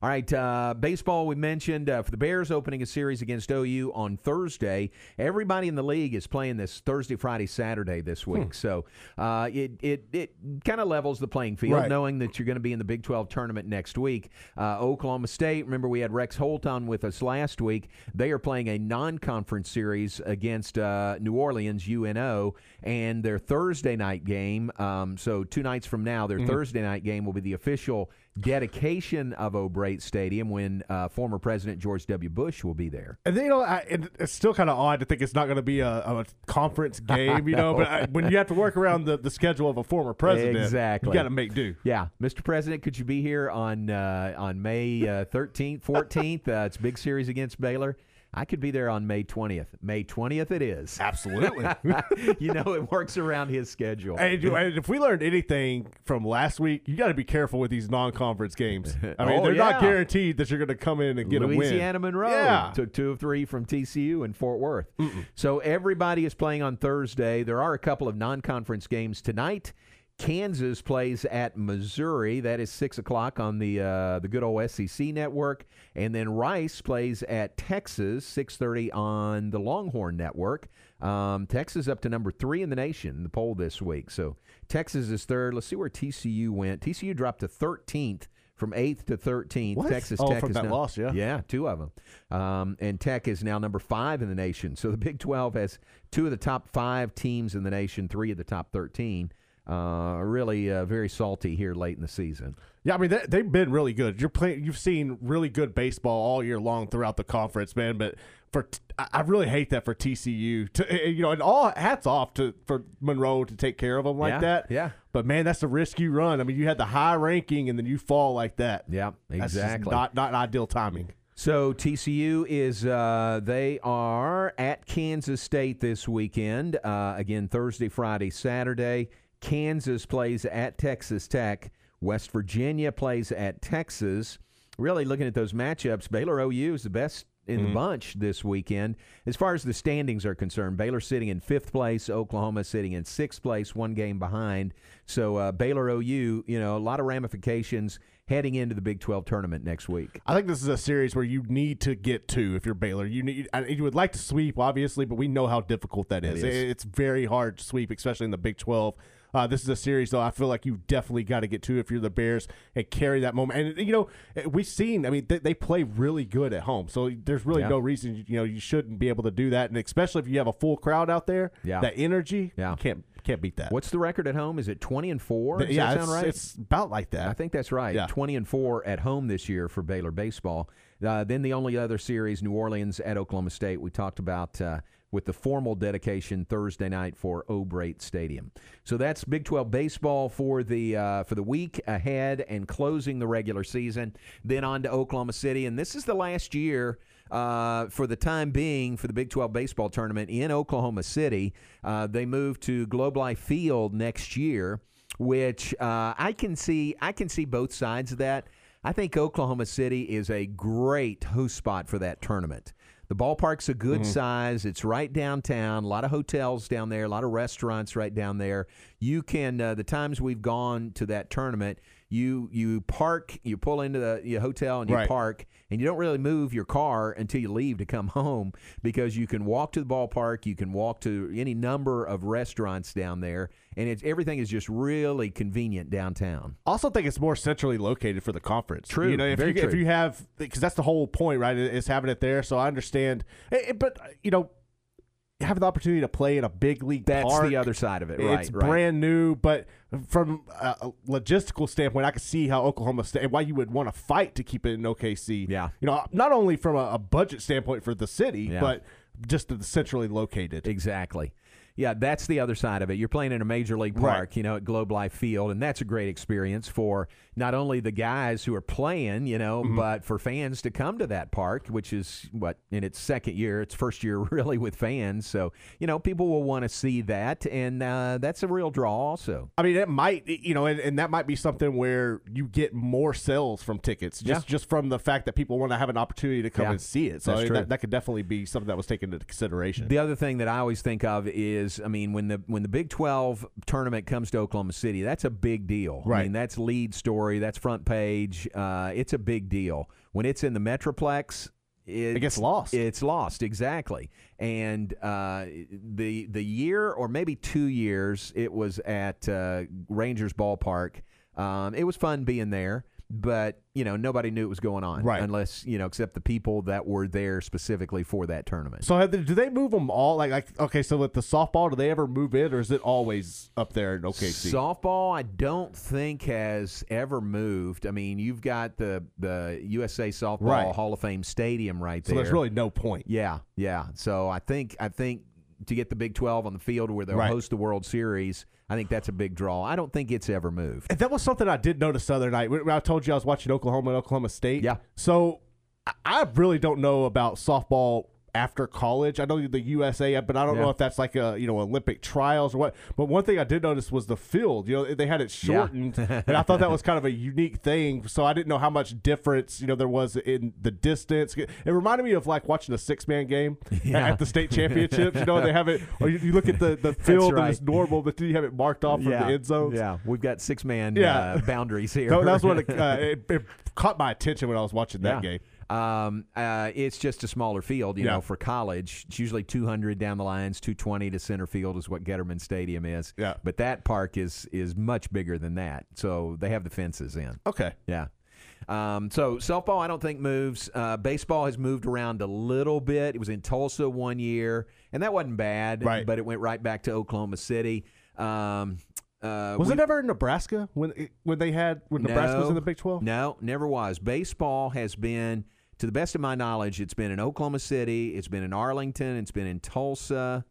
All right, uh, baseball we mentioned uh, for the Bears opening a series against OU on Thursday. Everybody in the league is playing this Thursday, Friday, Saturday this week, Hmm. so uh, it it it kind of levels the playing field, Right. knowing that you're going to be in the Big 12 tournament next week. Uh, Oklahoma State, remember we had Rex Holt on with us last week. They are playing a non-conference series against uh, New Orleans UNO, and their Thursday night game. Um, so two nights from now, their Mhm. Thursday night game will be the official dedication of O'Brate Stadium when uh, former President George W. Bush will be there. And then, you know, I, it, it's still kind of odd to think it's not going to be a, a conference [LAUGHS] game, you know. But I, when you have to work around the, the schedule of a former president, exactly, you got to make do. Yeah, Mr. President, could you be here on uh, on May uh, thirteenth, fourteenth? Uh, it's a big series against Baylor. I could be there on May twentieth. May twentieth, it is. Absolutely. [LAUGHS] you know, it works around his schedule. And, and if we learned anything from last week, you got to be careful with these non-conference games. [LAUGHS] I mean, Oh, they're not guaranteed that you're going to come in and get Louisiana a win. Louisiana Monroe Yeah. took two of three from TCU and Fort Worth. So everybody is playing on Thursday. There are a couple of non-conference games tonight. Kansas plays at Missouri. That is six o'clock on the uh, the good old SEC network, and then Rice plays at Texas six thirty on the Longhorn network. Um, Texas up to number three in the nation in the poll this week. So Texas is third. Let's see where TCU went. TCU dropped to thirteenth from eighth to thirteenth. Texas Oh, Tech from is that now, loss, yeah. yeah, two of them. Um, and Tech is now number five in the nation. So the Big 12 has two of the top five teams in the nation, three of the top 13. Uh, really uh, very salty here late in the season. Yeah, I mean they, they've been really good. You're playing. You've seen really good baseball all year long throughout the conference, man. But for I really hate that for TCU. To, eh, you know, and all hats off to for Monroe to take care of them like Yeah, that. yeah. But man, that's a risk you run. I mean, you had the high ranking and then you fall like that. Yeah, exactly. not not ideal timing. So TCU is uh, they are at Kansas State this weekend. Uh, again, Thursday, Friday, Saturday. Kansas plays at Texas Tech. West Virginia plays at Texas. Really looking at those matchups, Baylor OU is the best in the Mhm. bunch this weekend. As far as the standings are concerned, Baylor sitting in fifth place, Oklahoma sitting in sixth place, one game behind. So uh, Baylor OU, you know, a lot of ramifications heading into the Big 12 tournament next week. I think this is a series where you need to get to if you're Baylor. You need you would like to sweep, obviously, but we know how difficult that is. It is. It's very hard to sweep, especially in the Big 12. Uh, this is a series, though. I feel like you definitely got to get to if you're the Bears and carry that moment. And you know, we've seen. I mean, they, they play really good at home, so there's really Yeah. no reason you know you shouldn't be able to do that. And especially if you have a full crowd out there, Yeah. that energy, Yeah. can't can't beat that. What's the record at home? Is it 20 and 4? Does yeah, that it's, right? it's about like that. I think that's right. Yeah. 20 and 4 at home this year for Baylor baseball. Uh, then the only other series, New Orleans at Oklahoma State, we talked about uh, with the formal dedication Thursday night for O'Brate Stadium. So that's Big 12 baseball for the uh, for the week ahead and closing the regular season. Then on to Oklahoma City, and this is the last year. Uh, for the time being, for the Big 12 baseball tournament in Oklahoma City, uh, they move to Globe Life Field next year which uh, I can see. I can see both sides of that. I think Oklahoma City is a great host spot for that tournament. The ballpark's a good Mhm. size. It's right downtown. A lot of hotels down there. A lot of restaurants right down there. You can. Uh, the times we've gone to that tournament, you you park, you pull into the your hotel and you Right. park, and you don't really move your car until you leave to come [LAUGHS] home because you can walk to the ballpark. You can walk to any number of restaurants down there, and it's everything is just really convenient downtown. also think it's more centrally located for the conference. True, You know, if you if you have because that's the whole point, right? Is having it there. So I understand, Eh, eh, but you know, having the opportunity to play in a big league. That's park, the other side of it, right? It's right. brand new, but from a logistical standpoint, I can see how Oklahoma State and why you would want to fight to keep it in OKC. Yeah, you know, not only from a, budget standpoint for the city, Yeah. but just the centrally located. Exactly. Yeah, that's the other side of it. You're playing in a major league Right. park, you know, at Globe Life Field, and that's a great experience for not only the guys who are playing, you know, Mhm. but for fans to come to that park, which is what in its second year, its first year [LAUGHS] really with fans. So you know, people will want to see that, and uh, that's a real draw also. I mean, it might, you know, and, and that might be something where you get more sales from tickets just Yeah. just from the fact that people want to have an opportunity to come Yeah. and see it. So I mean, that, that could definitely be something that was taken into consideration. The other thing that I always think of is is, I mean, when the when the Big Twelve tournament comes to Oklahoma City, that's a big deal. I Right. mean, that's lead story. That's front page. Uh, it's a big deal. When it's in the Metroplex, it, gets lost. It's lost exactly. And uh, the the year or maybe two years it was at uh, Rangers Ballpark. Um, it was fun being there, but you know nobody knew it was going on, Right. Unless you know, except the people that were there specifically for that tournament. So have they, do they move them all? Like, like okay, so with the softball, do they ever move it, or is it always up there in OKC? Softball, I don't think has ever moved. I mean, you've got the the USA Softball Right. Hall of Fame Stadium right there. so there. there's really no point. yeah, yeah. So I think I think to get the Big Twelve on the field where they'll Right. host the World Series, I think that's a big draw. I don't think it's ever moved. And that was something I did notice the other night I told you I was watching Oklahoma and Oklahoma State. Yeah. So I really don't know about softball after college. I know the USA, but I don't Yeah. know if that's like a you know Olympic trials or what. But one thing I did notice was the field. You know, they had it Yeah. shortened, [LAUGHS] and I thought that was kind of a unique thing. So I didn't know how much difference you know there was in the distance. It reminded me of like watching a six man game Yeah. at the state championships. You know, they have it, or you, you look at the the field and it's normal, but then you have it marked off from the end zones. yeah. We've got six man Yeah. uh, boundaries [LAUGHS] here. That, that's what it, [LAUGHS] uh, it, it caught my attention when I was watching that Yeah. game. Um, uh, it's just a smaller field, you Yeah. know, for college. It's usually 200 down the lines, 220 to center field is what Getterman Stadium is. Yeah. But that park is is much bigger than that. So they have the fences in. Okay. Yeah. Um, so softball, I don't think moves. Uh, baseball has moved around a little bit. It was in Tulsa one year, and that wasn't bad. Right. But it went right back to Oklahoma City. Um, uh, Was we- it ever in Nebraska when when they had when Nebraska was in the Big Twelve? No, never was. Baseball has been, to the best of my knowledge, it's been in Oklahoma City, it's been in Arlington, it's been in Tulsa.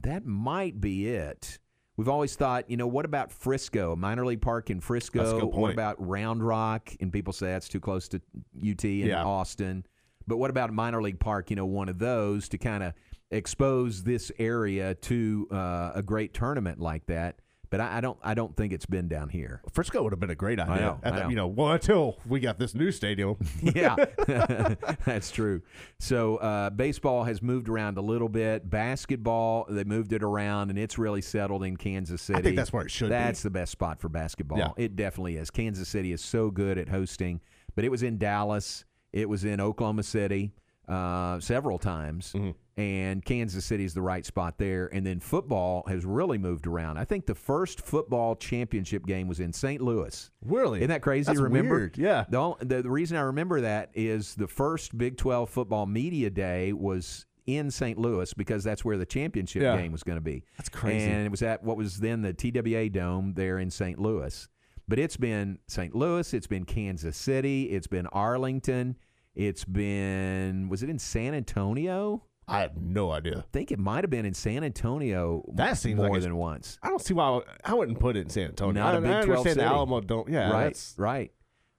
That might be it. We've always thought, you know, what about Frisco, minor league park in Frisco? That's a good What about Round Rock? And people say that's too close to UT and Yeah. Austin. But what about minor league park? You know, one of those to kind of expose this area to uh, a great tournament like that. But I, I don't, I don't think it's been down here. Frisco would have been a great idea. know, I know. You know, well until we got this new stadium. [LAUGHS] yeah, [LAUGHS] [LAUGHS] that's true. So uh, baseball has moved around a little bit. Basketball, they moved it around, and it's really settled in Kansas City. I think that's where it should be. That's the best spot for basketball. Yeah. It definitely is. Kansas City is so good at hosting, but it was in Dallas. It was in Oklahoma City uh, several times. Mm-hmm. And Kansas City is the right spot there. And then football has really moved around. I think the first football championship game was in St. Louis. Really? Isn't that crazy? That's remember? weird, yeah. The, the the reason I remember that is the first Big 12 football media day was in St. Louis because that's where the championship Yeah. game was going to be. That's crazy. And it was at what was then the TWA Dome there in St. Louis. But it's been St. Louis, it's been Kansas City, it's been Arlington, it's been was it in San Antonio? I have no idea. I think it might have been in San Antonio That seems more like than once. I don't see why I, would- I wouldn't put it in San Antonio. Not I, a Big I 12 understand the city. Alamo don't. Yeah, right, right.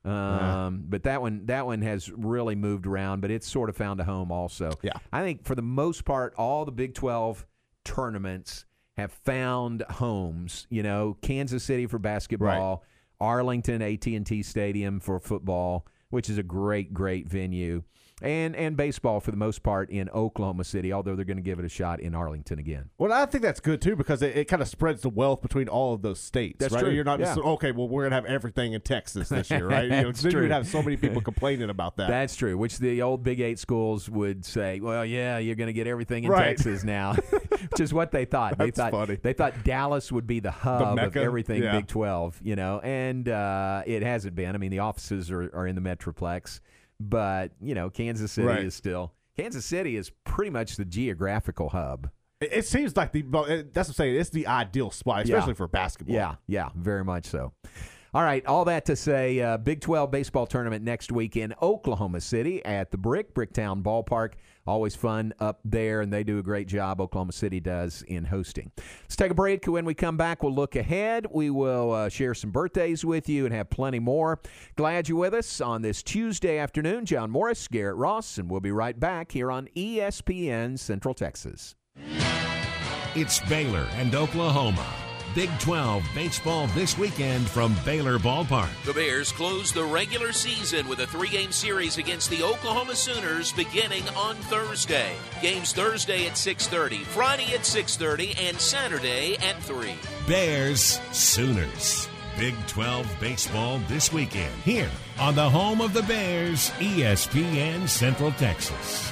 Um, but that one, that one has really moved around, but it's sort of found a home also. Yeah. I think for the most part, all the Big Twelve tournaments have found homes. You know, Kansas City for basketball, Arlington AT and T Stadium for football, which is a great, great venue, and and baseball for the most part in Oklahoma City. Although they're going to give it a shot in Arlington again. Well, I think that's good too because it, it kind of spreads the wealth between all of those states. That's right? true. You're not just okay. Well, we're gonna have everything in Texas this [LAUGHS] year, right? You know, That's then true. you'd have so many people [LAUGHS] complaining about that. That's true. Which the old Big Eight schools would say, "Well, yeah, you're going to get everything in Right. Texas now," [LAUGHS] which is what they thought. they thought funny. they thought Dallas would be the hub of everything Yeah. Big Twelve, you know, and uh, it hasn't been. I mean, the offices are, are in the Metroplex, but you know, Kansas City Right. is still Kansas City is pretty much the geographical hub. It, it seems like the that's what I'm saying. It's the ideal spot, Yeah. especially for basketball. Yeah, yeah, very much so. All right, all that to say, uh, Big 12 baseball tournament next week in Oklahoma City at the Brick, Bricktown Ballpark. Always fun up there, and they do a great job. Oklahoma City does in hosting. Let's take a break. When we come back, we'll look ahead. We will uh, share some birthdays with you and have plenty more. Glad you're with us on this Tuesday afternoon. John Morris, Garrett Ross, and we'll be right back here on ESPN Central Texas. It's Baylor and Oklahoma. Big 12 baseball this weekend from Baylor Ballpark. The Bears close the regular season with a three game series against the Oklahoma Sooners beginning on Thursday. Games Thursday at 6:30, Friday at 6:30, and Saturday at 3. Bears Sooners. Big 12 baseball this weekend here on the home of the Bears, ESPN Central Texas.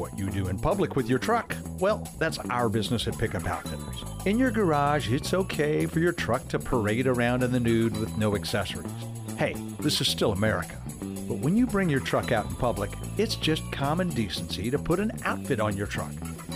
What you do in public with your truck, well, that's our business at Pickup Outfitters. In your garage, it's okay for your truck to parade around in the nude with no accessories. Hey, this is still America. But when you bring your truck out in public, it's just common decency to put an outfit on your truck.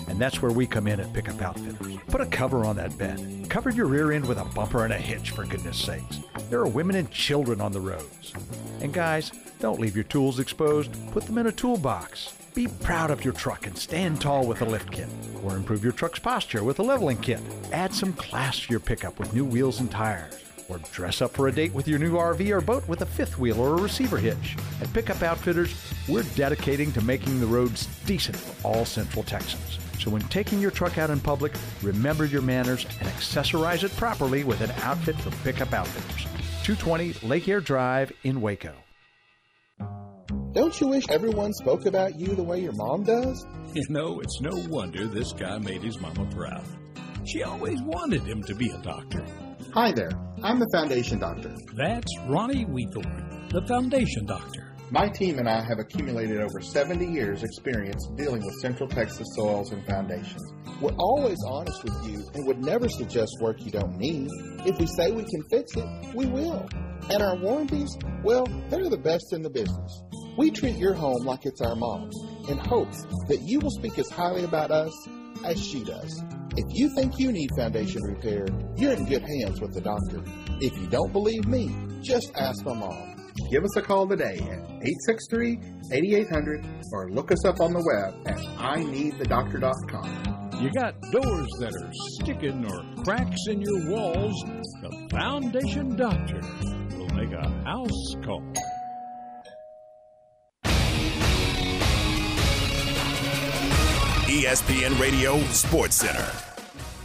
And that's where we come in at Pickup Outfitters. Put a cover on that bed. Cover your rear end with a bumper and a hitch, for goodness sakes. There are women and children on the roads. And guys, don't leave your tools exposed. Put them in a toolbox. Be proud of your truck and stand tall with a lift kit. Or improve your truck's posture with a leveling kit. Add some class to your pickup with new wheels and tires. Or dress up for a date with your new RV or boat with a fifth wheel or a receiver hitch. At Pickup Outfitters, we're dedicating to making the roads decent for all Central Texans. So when taking your truck out in public, remember your manners and accessorize it properly with an outfit from Pickup Outfitters. 220 Lake Air Drive in Waco. Don't you wish everyone spoke about you the way your mom does? You know, it's no wonder this guy made his mama proud. She always wanted him to be a doctor. Hi there, I'm the Foundation Doctor. That's Ronnie Weethorn, the Foundation Doctor. My team and I have accumulated over 70 years' experience dealing with Central Texas soils and foundations. We're always honest with you and would never suggest work you don't need. If we say we can fix it, we will. And our warranties, well, they're the best in the business. We treat your home like it's our mom's in hopes that you will speak as highly about us as she does. If you think you need foundation repair, you're in good hands with the doctor. If you don't believe me, just ask my mom. Give us a call today at 863 8800 or look us up on the web at ineedthedoctor.com. You got doors that are sticking or cracks in your walls. The Foundation Doctor will make a house call. ESPN Radio Sports Center.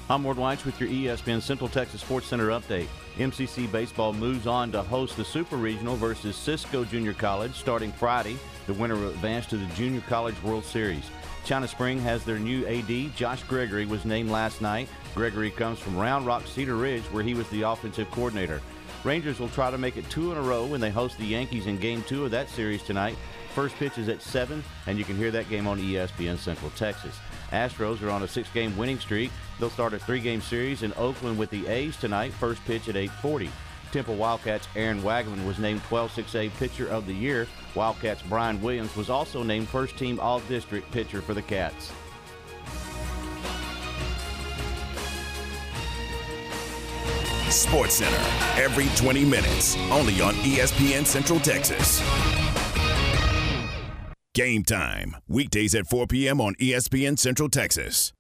I'm Ward Whites with your ESPN Central Texas Sports Center update. MCC Baseball moves on to host the Super Regional versus Cisco Junior College starting Friday. The winner will advance to the Junior College World Series. China Spring has their new AD. Josh Gregory was named last night. Gregory comes from Round Rock Cedar Ridge, where he was the offensive coordinator. Rangers will try to make it two in a row when they host the Yankees in Game 2 of that series tonight. First pitch is at 7, and you can hear that game on ESPN Central Texas. Astros are on a six-game winning streak. They'll start a three-game series in Oakland with the A's tonight. First pitch at 8:40. Temple Wildcats' Aaron Wagman was named 12-6A Pitcher of the Year. Wildcats' Brian Williams was also named first-team All-District Pitcher for the Cats. Sports Center every 20 minutes, only on ESPN Central Texas. Game time, weekdays at 4 p.m. on ESPN Central Texas.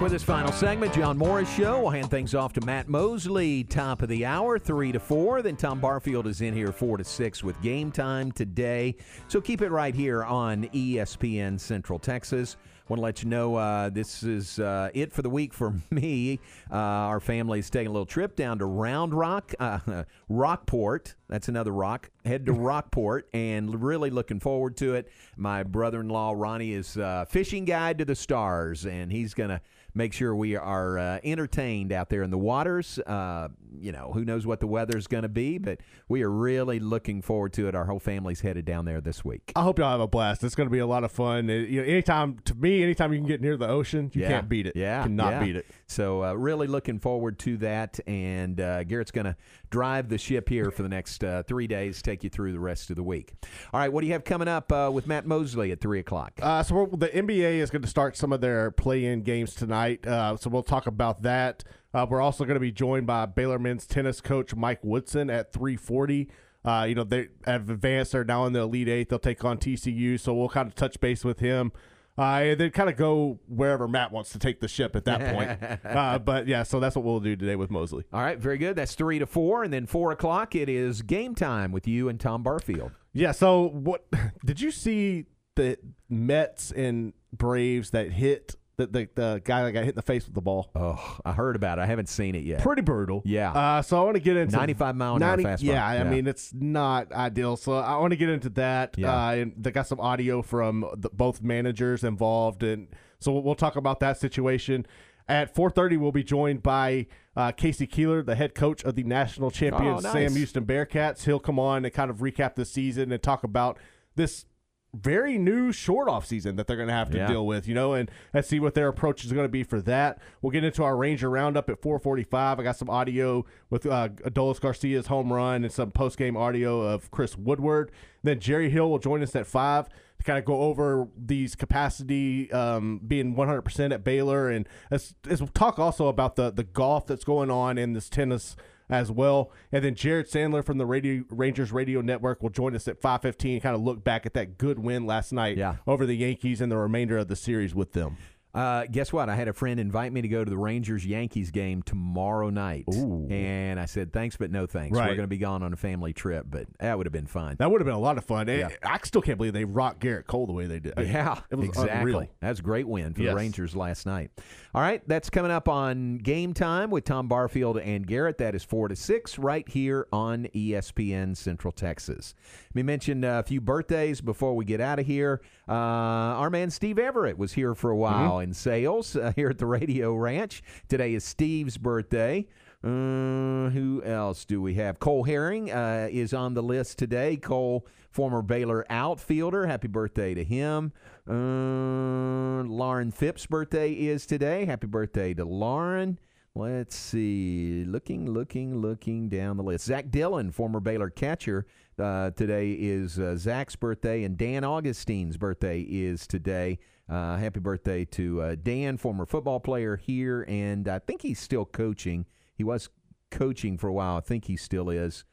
Back with this final segment, John Morris Show. We'll hand things off to Matt Mosley, top of the hour, 3 to 4. Then Tom Barfield is in here 4 to 6 with game time today. So keep it right here on ESPN Central Texas. Want to let you know uh, this is uh, it for the week for [LAUGHS] me. Uh, our family is taking a little trip down to Round Rock, [LAUGHS] uh, Rockport. That's another rock. Head to [LAUGHS] Rockport and really looking forward to it. My brother in law, Ronnie, is uh, fishing guide to the stars, and he's going to make sure we are uh, entertained out there in the waters. Uh, you know, who knows what the weather's going to be, but we are really looking forward to it. Our whole family's headed down there this week. I hope y'all have a blast. It's going to be a lot of fun. It- you know, anytime to me, anytime you can get near the ocean, you Yeah. can't beat it. Yeah, you cannot yeah. beat it. So uh, really looking forward to that. And uh, Garrett's going to drive the ship here for the next uh, three days, take you through the rest of the week. All right, what do you have coming up uh, with Matt Mosley at three o'clock? Uh, so the NBA is going to start some of their play-in games tonight. Uh, so we'll talk about that. Uh, we're also going to be joined by Baylor men's tennis coach Mike Woodson at 3:40. Uh, you know they have advanced; they're now in the Elite Eight. They'll take on TCU, so we'll kind of touch base with him. Uh, and then kind of go wherever Matt wants to take the ship at that point. [LAUGHS] uh, but yeah, so that's what we'll do today with Mosley. All right, very good. That's three to four, and then four o'clock it is game time with you and Tom Barfield. Yeah. So what [LAUGHS] did you see the Mets and Braves that hit the, the the guy that got hit in the face with the ball? Oh, I heard about it. I haven't seen it yet. Pretty brutal. Yeah. Uh, so I want to get into 95 mile an hour fastball. Yeah, I mean it's not ideal. So I want to get into that. Yeah. Uh, and they got some audio from the, both managers involved, and so we'll, we'll talk about that situation. At 4:30, we'll be joined by uh, K.C. Keeler, the head coach of the national champions Oh, nice. Sam Houston Bearcats. He'll come on and kind of recap the season and talk about this very new short off season that they're going to have to Yeah. deal with, you know, and, and see what their approach is going to be for that. We'll get into our Ranger roundup at 4:45. I got some audio with uh, Adolis Garcia's home run and some post game audio of Chris Woodward. Then Jerry Hill will join us at five to kind of go over these capacity um, being 100% at Baylor, and as, as we'll talk also about the the golf that's going on in this tennis as well. And then Jared Sandler from the Radio Rangers Radio Network will join us at 5:15 kind of look back at that good win last night Yeah. over the Yankees and the remainder of the series with them. Uh, guess what? I had a friend invite me to go to the Rangers Yankees game tomorrow night. And I said, thanks, but no thanks. We're going to be gone on a family trip, but that would have been fun. That would have been a lot of fun. Yeah. I still can't believe they rocked Gerrit Cole the way they did. Yeah, it was exactly. unreal. That's a great win for Yes. the Rangers last night. All right, that's coming up on Game Time with Tom Barfield and Garrett. That is 4 to 6 right here on ESPN Central Texas. Let me mention a few birthdays before we get out of here. Uh, our man Steve Everett was here for a while in sales uh, here at the Radio Ranch. Today is Steve's birthday. Uh, who else do we have? Cole Herring uh, is on the list today. Cole, former Baylor outfielder. Happy birthday to him. Uh, Lauren Phipps' birthday is today. Happy birthday to Lauren. Let's see. Looking, looking, looking down the list. Zach Dillon, former Baylor catcher. Uh, today is uh, Zach's birthday, and Dan Augustine's birthday is today. Uh, happy birthday to uh, Dan, former football player here, and I think he's still coaching. He was coaching for a while. I think he still is.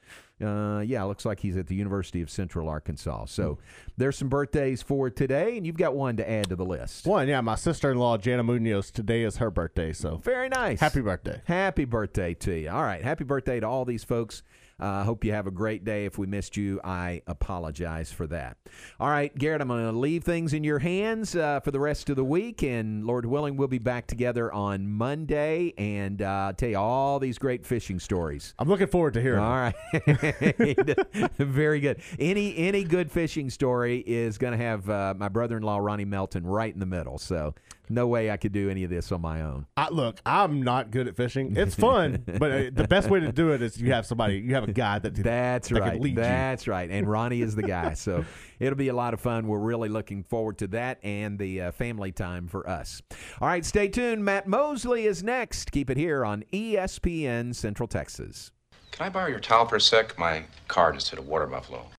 Uh, yeah, looks like he's at the University of Central Arkansas. So there's some birthdays for today, and you've got one to add to the list. One, yeah, my sister in law, Jana Munoz, today is her birthday. So Very nice. happy birthday. Happy birthday to you. All right. Happy birthday to all these folks. I uh, hope you have a great day. If we missed you, I apologize for that. All right, Garrett, I'm going to leave things in your hands uh, for the rest of the week. And Lord willing, we'll be back together on Monday and uh, tell you all these great fishing stories. I'm looking forward to hearing. All right. [LAUGHS] Very good. Any any good fishing story is going to have uh, my brother-in-law Ronnie Melton right in the middle. So no way I could do any of this on my own. I, look, I'm not good at fishing. It's fun, [LAUGHS] but uh, the best way to do it is you have somebody, you have a guy that That's that right. Can lead you. That's right. And Ronnie is the guy. So [LAUGHS] it'll be a lot of fun. We're really looking forward to that and the uh, family time for us. All right, stay tuned. Matt Mosley is next. Keep it here on ESPN Central Texas. Can I borrow your towel for a sec? My car just hit a water buffalo.